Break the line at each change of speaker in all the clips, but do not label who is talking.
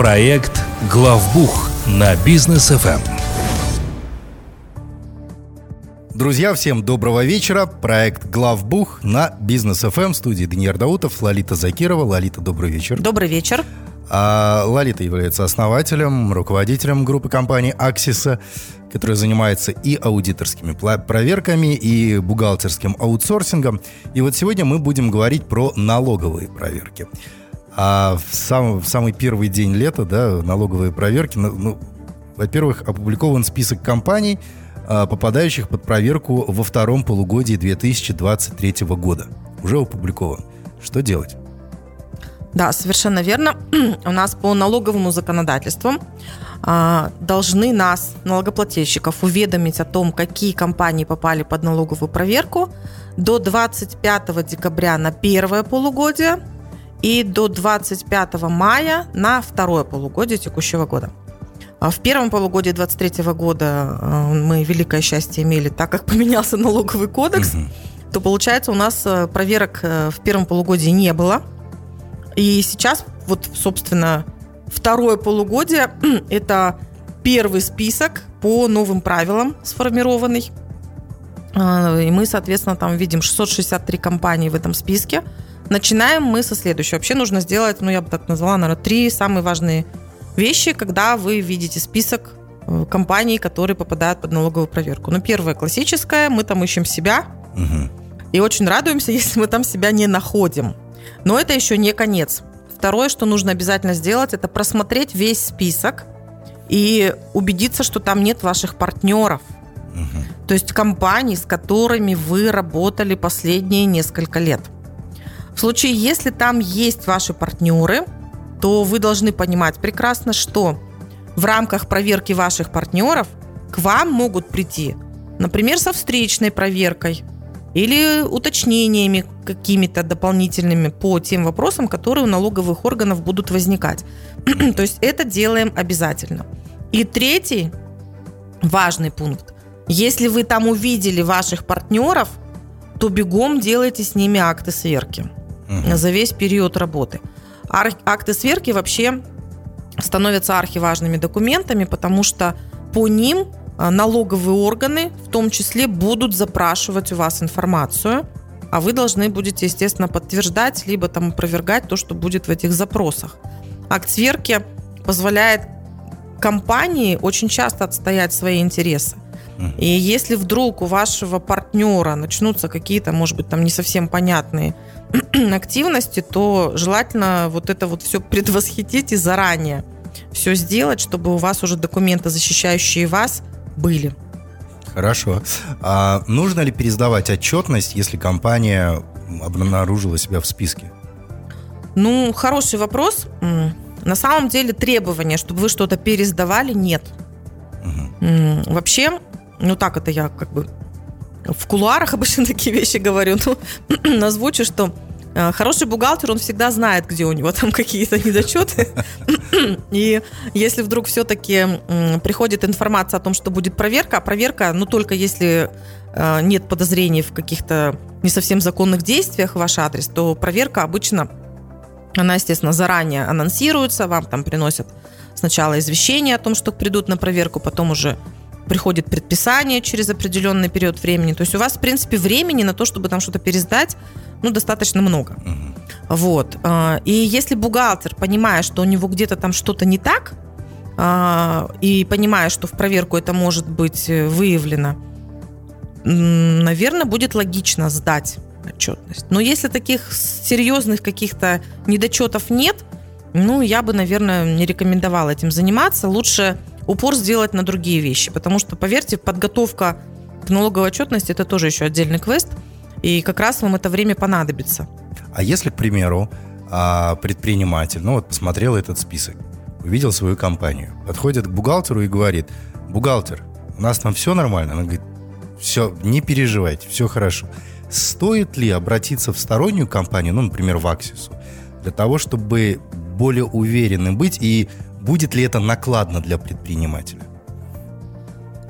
Проект «Главбух» на бизнес FM.
Друзья, всем доброго вечера. Проект «Главбух» на Бизнес FM. В студии Даниил Даутов, Лолита Закирова. Лолита, добрый вечер.
Добрый вечер.
А Лолита является основателем, руководителем группы компании «Аксиса», которая занимается и аудиторскими проверками, и бухгалтерским аутсорсингом. И вот сегодня мы будем говорить про налоговые проверки. А в, сам, в самый первый день лета, да, налоговые проверки, ну, ну во-первых, опубликован список компаний, а, попадающих под проверку во втором полугодии 2023 года. Уже опубликован. Что делать?
Да, совершенно верно. У нас по налоговому законодательству а, должны нас, налогоплательщиков, уведомить о том, какие компании попали под налоговую проверку до 25 декабря на первое полугодие и до 25 мая на второе полугодие текущего года. А в первом полугодии 2023 года а, мы великое счастье имели, так как поменялся налоговый кодекс, угу. то получается у нас э, проверок э, в первом полугодии не было – и сейчас, вот, собственно, второе полугодие – это первый список по новым правилам сформированный. А, и мы, соответственно, там видим 663 компании в этом списке. Начинаем мы со следующего. Вообще нужно сделать, ну, я бы так назвала, наверное, три самые важные вещи, когда вы видите список э, компаний, которые попадают под налоговую проверку. Ну, первое, классическое, мы там ищем себя. Угу. И очень радуемся, если мы там себя не находим. Но это еще не конец. Второе, что нужно обязательно сделать, это просмотреть весь список и убедиться, что там нет ваших партнеров. Угу. То есть компаний, с которыми вы работали последние несколько лет. В случае, если там есть ваши партнеры, то вы должны понимать прекрасно, что в рамках проверки ваших партнеров к вам могут прийти, например, со встречной проверкой – или уточнениями какими-то дополнительными по тем вопросам, которые у налоговых органов будут возникать. То есть это делаем обязательно. И третий важный пункт. Если вы там увидели ваших партнеров, то бегом делайте с ними акты сверки угу. за весь период работы. Ар- акты сверки вообще становятся архиважными документами, потому что по ним а, налоговые органы в том числе будут запрашивать у вас информацию, а вы должны будете, естественно, подтверждать, либо там опровергать то, что будет в этих запросах. Акт сверки позволяет компании очень часто отстоять свои интересы. И если вдруг у вашего партнера начнутся какие-то, может быть, там не совсем понятные активности, то желательно вот это вот все предвосхитить и заранее все сделать, чтобы у вас уже документы, защищающие вас, были.
Хорошо. А нужно ли пересдавать отчетность, если компания обнаружила себя в списке?
Ну, хороший вопрос. На самом деле требования, чтобы вы что-то пересдавали, нет. Угу. Вообще, ну так это я как бы в кулуарах обычно такие вещи говорю, ну, озвучу, что Э, хороший бухгалтер, он всегда знает, где у него там какие-то недочеты. И если вдруг все-таки приходит информация о том, что будет проверка, а проверка, ну, только если э, нет подозрений в каких-то не совсем законных действиях в ваш адрес, то проверка обычно, она, естественно, заранее анонсируется, вам там приносят сначала извещение о том, что придут на проверку, потом уже приходит предписание через определенный период времени. То есть у вас, в принципе, времени на то, чтобы там что-то пересдать, ну, достаточно много. Угу. Вот. А, и если бухгалтер, понимая, что у него где-то там что-то не так, а, и понимая, что в проверку это может быть э, выявлено, наверное, будет логично сдать отчетность. Но если таких серьезных каких-то недочетов нет, ну, я бы, наверное, не рекомендовала этим заниматься. Лучше упор сделать на другие вещи. Потому что, поверьте, подготовка к налоговой отчетности – это тоже еще отдельный квест. И как раз вам это время понадобится.
А если, к примеру, а, предприниматель, ну вот посмотрел этот список, увидел свою компанию, подходит к бухгалтеру и говорит, бухгалтер, у нас там все нормально? Она говорит, все, не переживайте, все хорошо. Стоит ли обратиться в стороннюю компанию, ну, например, в Аксису, для того, чтобы более уверенным быть и будет ли это накладно для предпринимателя?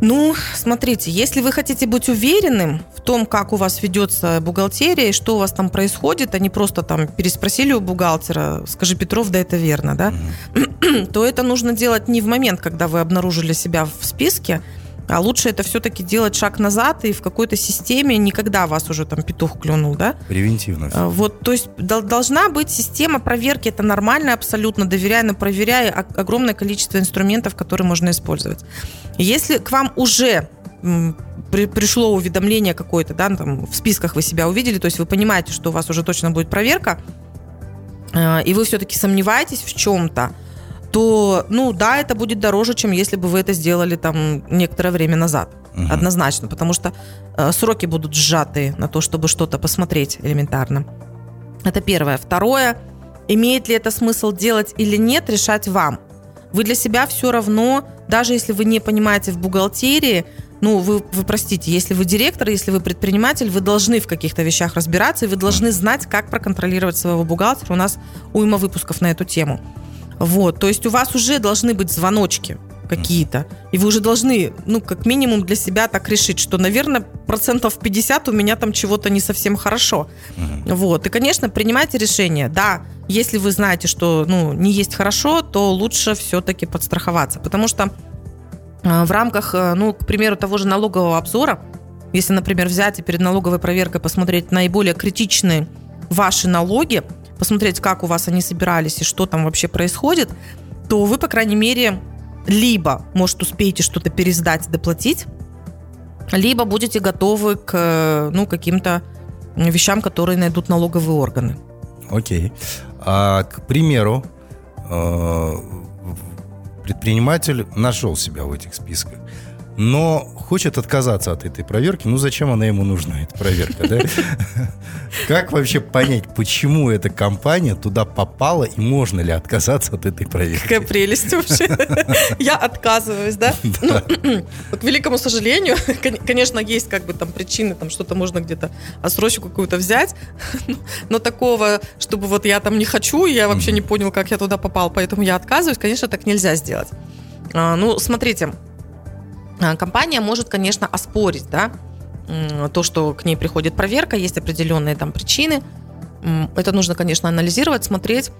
Ну, смотрите, если вы хотите быть уверенным в том, как у вас ведется бухгалтерия и что у вас там происходит, а не просто там переспросили у бухгалтера, скажи, Петров, да это верно, да, mm-hmm. то это нужно делать не в момент, когда вы обнаружили себя в списке, а лучше это все-таки делать шаг назад и в какой-то системе никогда вас уже там петух клюнул, да?
Превентивно.
А, вот, то есть должна быть система проверки, это нормально абсолютно, доверяя, но проверяя огромное количество инструментов, которые можно использовать. Если к вам уже при, пришло уведомление какое-то, да, там в списках вы себя увидели, то есть вы понимаете, что у вас уже точно будет проверка, а, и вы все-таки сомневаетесь в чем-то, то, ну да, это будет дороже, чем если бы вы это сделали там некоторое время назад. Угу. Однозначно, потому что э, сроки будут сжатые на то, чтобы что-то посмотреть элементарно. Это первое. Второе, имеет ли это смысл делать или нет, решать вам. Вы для себя все равно, даже если вы не понимаете в бухгалтерии, ну, вы, вы простите, если вы директор, если вы предприниматель, вы должны в каких-то вещах разбираться, и вы должны знать, как проконтролировать своего бухгалтера. У нас уйма выпусков на эту тему. Вот, то есть у вас уже должны быть звоночки какие-то. И вы уже должны, ну, как минимум для себя так решить, что, наверное, процентов 50 у меня там чего-то не совсем хорошо. uh Вот. И, конечно, принимайте решение. Да, если вы знаете, что, ну, не есть хорошо, то лучше все-таки подстраховаться. Потому что э, в рамках, э, ну, к примеру, того же налогового обзора, если, например, взять и перед налоговой проверкой посмотреть наиболее критичные ваши налоги, посмотреть, как у вас они собирались и что там вообще происходит, то вы, по крайней мере, либо, может, успеете что-то пересдать, доплатить, либо будете готовы к ну, каким-то вещам, которые найдут налоговые органы.
Окей. А, к примеру, э, предприниматель нашел себя в этих списках но хочет отказаться от этой проверки. Ну, зачем она ему нужна, эта проверка, да? Как вообще понять, почему эта компания туда попала и можно ли отказаться от этой проверки?
Какая прелесть вообще. Я отказываюсь, да? Ну, к великому сожалению, конечно, есть как бы там причины, там что-то можно где-то отсрочку какую-то взять, но такого, чтобы вот я там не хочу, я вообще не понял, как я туда попал, поэтому я отказываюсь, конечно, так нельзя сделать. А, ну, смотрите, компания может, конечно, оспорить, да, то, что к ней приходит проверка, есть определенные там причины. Это нужно, конечно, анализировать, смотреть,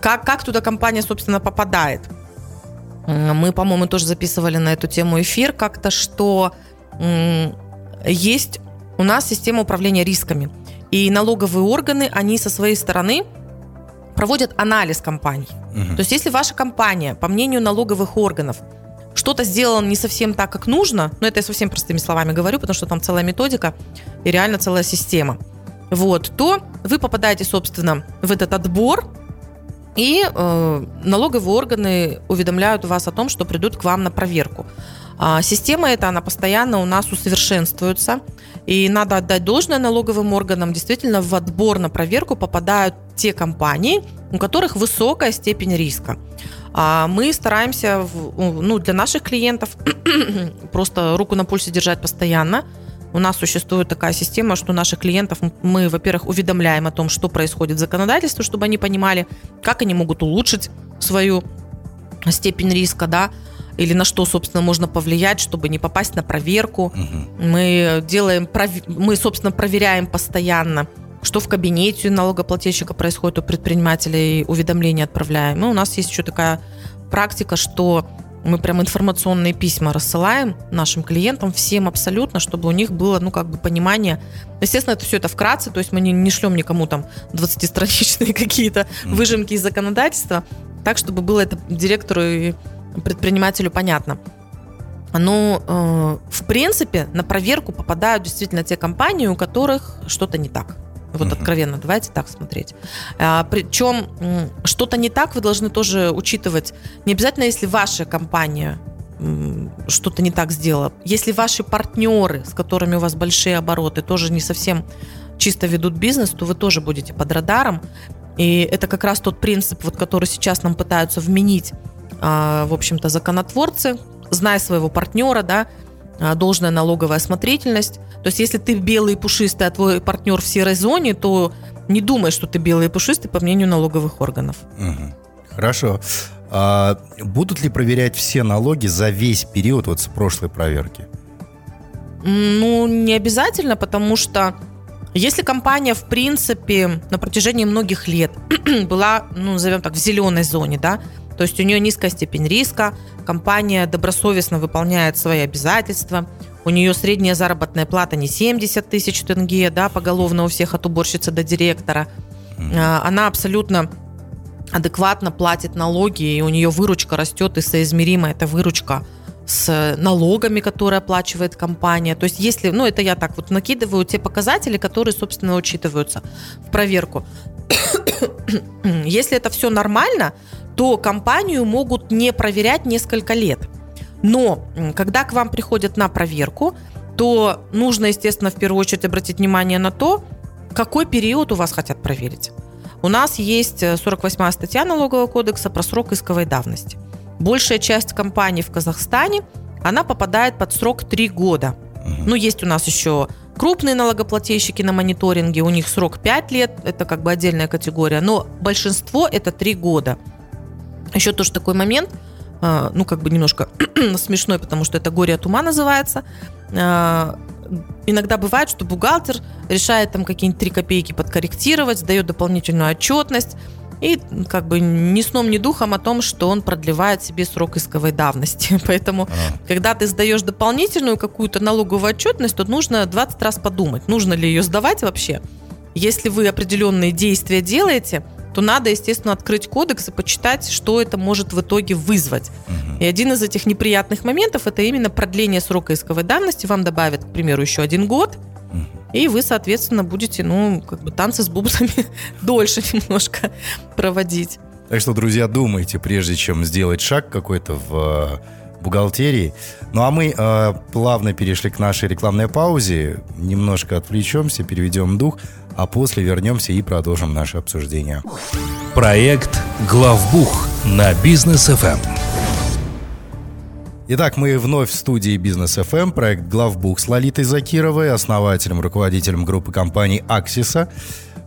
как, как туда компания, собственно, попадает. Мы, по-моему, тоже записывали на эту тему эфир как-то, что есть у нас система управления рисками. И налоговые органы, они со своей стороны проводят анализ компаний. Угу. То есть, если ваша компания, по мнению налоговых органов, что-то сделано не совсем так, как нужно, но это я совсем простыми словами говорю, потому что там целая методика и реально целая система, вот, то вы попадаете, собственно, в этот отбор, и э, налоговые органы уведомляют вас о том, что придут к вам на проверку. А система эта, она постоянно у нас усовершенствуется, и надо отдать должное налоговым органам. Действительно, в отбор на проверку попадают те компании, у которых высокая степень риска. А мы стараемся ну, для наших клиентов просто руку на пульсе держать постоянно. У нас существует такая система, что наших клиентов мы, во-первых, уведомляем о том, что происходит в законодательстве, чтобы они понимали, как они могут улучшить свою степень риска, да, или на что, собственно, можно повлиять, чтобы не попасть на проверку. Угу. Мы делаем, мы, собственно, проверяем постоянно что в кабинете налогоплательщика происходит у предпринимателей, уведомления отправляем. И у нас есть еще такая практика, что мы прям информационные письма рассылаем нашим клиентам, всем абсолютно, чтобы у них было, ну, как бы понимание. Естественно, это все это вкратце, то есть мы не, не шлем никому там 20-страничные какие-то выжимки из законодательства, так, чтобы было это директору и предпринимателю понятно. Но, э, в принципе, на проверку попадают действительно те компании, у которых что-то не так. Вот угу. откровенно, давайте так смотреть. А, причем что-то не так вы должны тоже учитывать. Не обязательно, если ваша компания что-то не так сделала. Если ваши партнеры, с которыми у вас большие обороты, тоже не совсем чисто ведут бизнес, то вы тоже будете под радаром. И это как раз тот принцип, вот, который сейчас нам пытаются вменить, а, в общем-то, законотворцы, зная своего партнера, да, а, должная налоговая осмотрительность. То есть, если ты белый и пушистый, а твой партнер в серой зоне, то не думай, что ты белый и пушистый, по мнению налоговых органов.
Угу. Хорошо. А, будут ли проверять все налоги за весь период вот с прошлой проверки?
Ну, не обязательно, потому что если компания, в принципе, на протяжении многих лет была, ну, назовем так, в зеленой зоне, да, то есть у нее низкая степень риска, компания добросовестно выполняет свои обязательства, у нее средняя заработная плата не 70 тысяч тенге, да, поголовно у всех от уборщицы до директора. А, она абсолютно адекватно платит налоги, и у нее выручка растет и соизмерима эта выручка с налогами, которые оплачивает компания. То есть если, ну это я так вот накидываю те показатели, которые, собственно, учитываются в проверку. если это все нормально, то компанию могут не проверять несколько лет. Но когда к вам приходят на проверку, то нужно, естественно, в первую очередь обратить внимание на то, какой период у вас хотят проверить. У нас есть 48 э, статья налогового кодекса про срок исковой давности. Большая часть компаний в Казахстане, она попадает под срок 3 года. Ну, есть у нас еще крупные налогоплательщики на мониторинге, у них срок 5 лет, это как бы отдельная категория, но большинство это 3 года. Еще тоже такой момент, ну, как бы немножко смешной, потому что это горе от ума называется. Э, иногда бывает, что бухгалтер решает там какие-нибудь 3 копейки подкорректировать, дает дополнительную отчетность, и как бы ни сном, ни духом о том, что он продлевает себе срок исковой давности. Поэтому, а. когда ты сдаешь дополнительную какую-то налоговую отчетность, то нужно 20 раз подумать, нужно ли ее сдавать вообще. Если вы определенные действия делаете, то надо, естественно, открыть кодекс и почитать, что это может в итоге вызвать. Угу. И один из этих неприятных моментов это именно продление срока исковой давности. Вам добавят, к примеру, еще один год, угу. и вы, соответственно, будете, ну, как бы танцы с бубсами дольше немножко проводить.
Так что, друзья, думайте, прежде чем сделать шаг какой-то в э, бухгалтерии. Ну а мы э, плавно перешли к нашей рекламной паузе. Немножко отвлечемся, переведем дух а после вернемся и продолжим наше обсуждение.
Проект «Главбух» на бизнес FM.
Итак, мы вновь в студии Бизнес FM, проект «Главбух» с Лолитой Закировой, основателем, руководителем группы компаний «Аксиса»,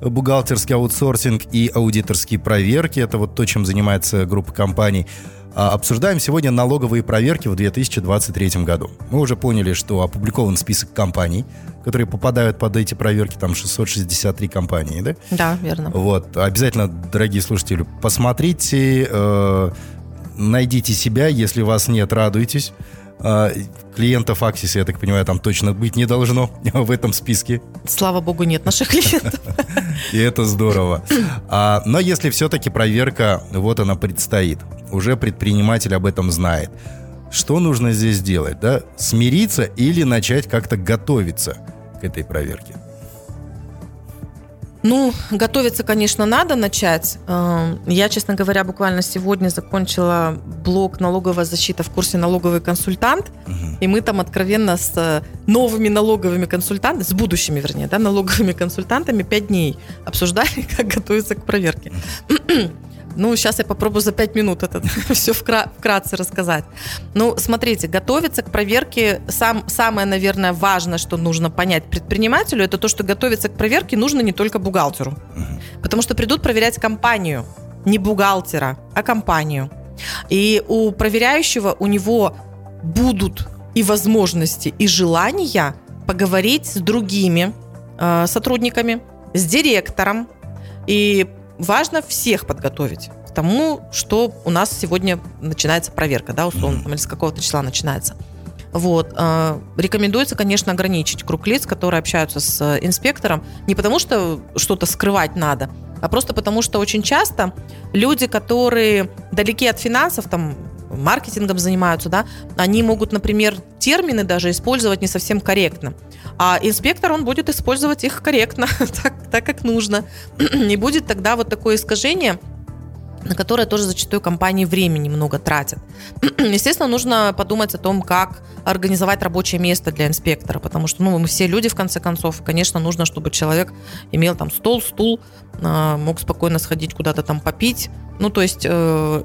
бухгалтерский аутсорсинг и аудиторские проверки. Это вот то, чем занимается группа компаний. А, обсуждаем сегодня налоговые проверки в 2023 году. Мы уже поняли, что опубликован список компаний, которые попадают под эти проверки, там 663 компании, да?
Да, верно.
Вот, обязательно, дорогие слушатели, посмотрите, э, найдите себя, если вас нет, радуйтесь. Э, клиентов Axis, я так понимаю, там точно быть не должно в этом списке.
Слава богу, нет наших клиентов.
И это здорово. А, но если все-таки проверка, вот она предстоит, уже предприниматель об этом знает. Что нужно здесь делать? Да? Смириться или начать как-то готовиться к этой проверке?
Ну, готовиться, конечно, надо начать. Эм, я, честно говоря, буквально сегодня закончила блок «Налоговая защита» в курсе «Налоговый консультант». Угу. И мы там откровенно с э, новыми налоговыми консультантами, с будущими, вернее, да, налоговыми консультантами пять дней обсуждали, как готовиться к проверке. Ну, сейчас я попробую за 5 минут это все вкра- вкратце рассказать. Ну, смотрите, готовиться к проверке, сам, самое, наверное, важное, что нужно понять предпринимателю, это то, что готовиться к проверке нужно не только бухгалтеру. Потому что придут проверять компанию, не бухгалтера, а компанию. И у проверяющего у него будут и возможности, и желания поговорить с другими э, сотрудниками, с директором и важно всех подготовить к тому, что у нас сегодня начинается проверка, да, условно, там, или с какого-то числа начинается. Вот. Э, рекомендуется, конечно, ограничить круг лиц, которые общаются с инспектором, не потому что что-то скрывать надо, а просто потому что очень часто люди, которые далеки от финансов, там, маркетингом занимаются, да, они могут, например, термины даже использовать не совсем корректно. А инспектор, он будет использовать их корректно, так, так как нужно. И будет тогда вот такое искажение, на которое тоже зачастую компании времени много тратят. Естественно, нужно подумать о том, как организовать рабочее место для инспектора, потому что ну, мы все люди, в конце концов, конечно, нужно, чтобы человек имел там стол, стул, а, мог спокойно сходить куда-то там попить. Ну, то есть э,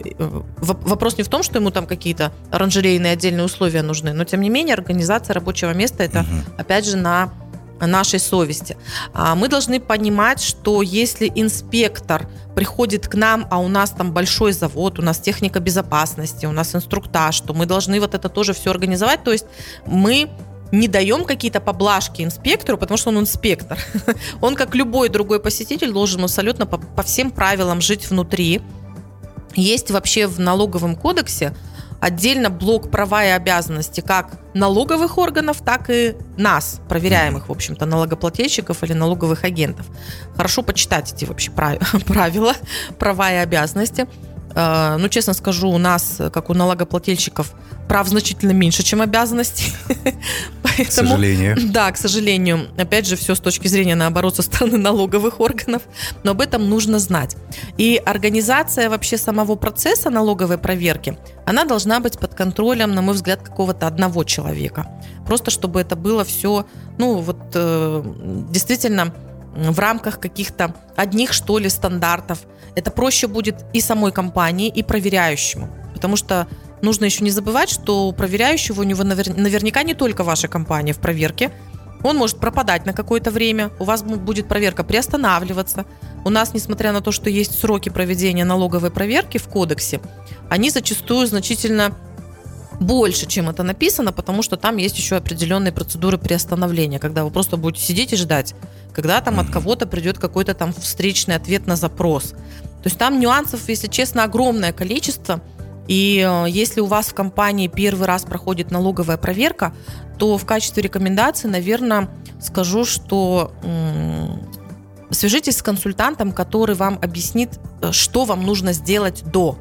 вопрос не в том, что ему там какие-то оранжерейные отдельные условия нужны, но тем не менее организация рабочего места это, угу. опять же, на нашей совести. А, мы должны понимать, что если инспектор приходит к нам, а у нас там большой завод, у нас техника безопасности, у нас инструктаж, то мы должны вот это тоже все организовать. То есть мы не даем какие-то поблажки инспектору, потому что он инспектор. Он, как любой другой посетитель, должен абсолютно по, по всем правилам жить внутри. Есть вообще в налоговом кодексе отдельно блок права и обязанности как налоговых органов, так и нас, проверяемых, в общем-то, налогоплательщиков или налоговых агентов. Хорошо почитать эти вообще правила, права и обязанности. Э, ну, честно скажу, у нас, как у налогоплательщиков, прав значительно меньше, чем обязанностей.
Поэтому, к сожалению.
Да, к сожалению. Опять же, все с точки зрения, наоборот, со стороны налоговых органов. Но об этом нужно знать. И организация вообще самого процесса налоговой проверки, она должна быть под контролем, на мой взгляд, какого-то одного человека. Просто чтобы это было все, ну, вот э, действительно в рамках каких-то одних, что ли, стандартов. Это проще будет и самой компании, и проверяющему. Потому что нужно еще не забывать, что у проверяющего у него наверняка не только ваша компания в проверке. Он может пропадать на какое-то время, у вас будет проверка приостанавливаться. У нас, несмотря на то, что есть сроки проведения налоговой проверки в кодексе, они зачастую значительно больше, чем это написано, потому что там есть еще определенные процедуры приостановления, когда вы просто будете сидеть и ждать, когда там от кого-то придет какой-то там встречный ответ на запрос. То есть там нюансов, если честно, огромное количество. И э, если у вас в компании первый раз проходит налоговая проверка, то в качестве рекомендации, наверное, скажу, что свяжитесь с консультантом, который вам объяснит, э, что вам нужно сделать до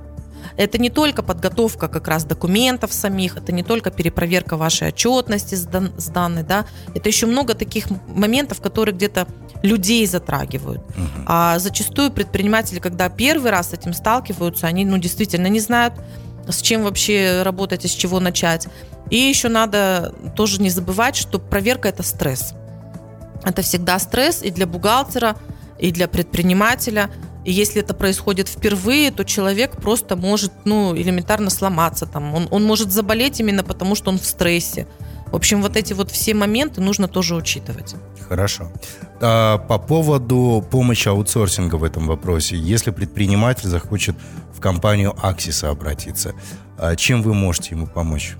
это не только подготовка как раз документов самих, это не только перепроверка вашей отчетности с, дан, с данной, да, это еще много таких моментов, которые где-то людей затрагивают. Угу. А зачастую предприниматели, когда первый раз с этим сталкиваются, они ну, действительно не знают, с чем вообще работать и с чего начать. И еще надо тоже не забывать, что проверка это стресс. Это всегда стресс и для бухгалтера, и для предпринимателя – и если это происходит впервые, то человек просто может, ну, элементарно сломаться там. Он, он может заболеть именно потому, что он в стрессе. В общем, вот эти вот все моменты нужно тоже учитывать.
Хорошо. А по поводу помощи аутсорсинга в этом вопросе. Если предприниматель захочет в компанию Аксиса обратиться, а чем вы можете ему помочь?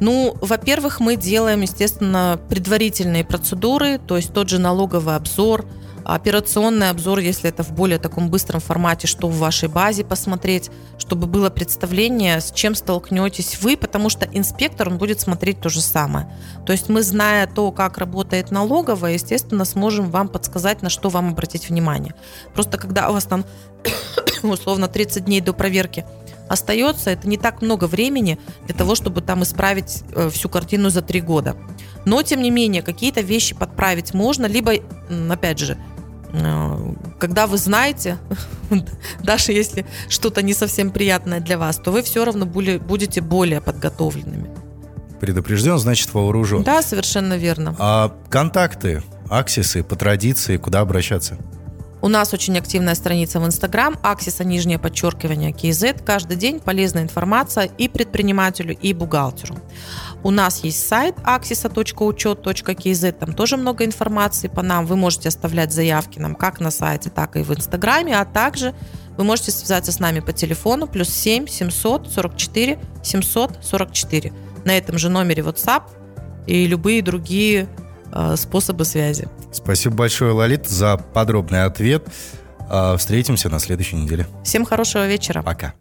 Ну, во-первых, мы делаем, естественно, предварительные процедуры, то есть тот же налоговый обзор – операционный обзор, если это в более таком быстром формате, что в вашей базе посмотреть, чтобы было представление, с чем столкнетесь вы, потому что инспектор, он будет смотреть то же самое. То есть мы, зная то, как работает налоговая, естественно, сможем вам подсказать, на что вам обратить внимание. Просто когда у вас там условно 30 дней до проверки остается, это не так много времени для того, чтобы там исправить э, всю картину за три года. Но, тем не менее, какие-то вещи подправить можно, либо, опять же, когда вы знаете, даже если что-то не совсем приятное для вас, то вы все равно будете более подготовленными.
Предупрежден, значит вооружен.
Да, совершенно верно.
А контакты, аксисы по традиции, куда обращаться?
У нас очень активная страница в Инстаграм, Аксиса, нижнее подчеркивание, KZ. Каждый день полезная информация и предпринимателю, и бухгалтеру. У нас есть сайт axisa.учет.kz, там тоже много информации по нам. Вы можете оставлять заявки нам как на сайте, так и в Инстаграме, а также вы можете связаться с нами по телефону плюс 7 744 744. На этом же номере WhatsApp и любые другие э, способы связи.
Спасибо большое, Лолит, за подробный ответ. Э, встретимся на следующей неделе.
Всем хорошего вечера.
Пока.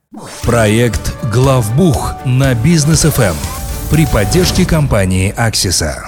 Проект «Главбух» на бизнес ФМ при поддержке компании «Аксиса».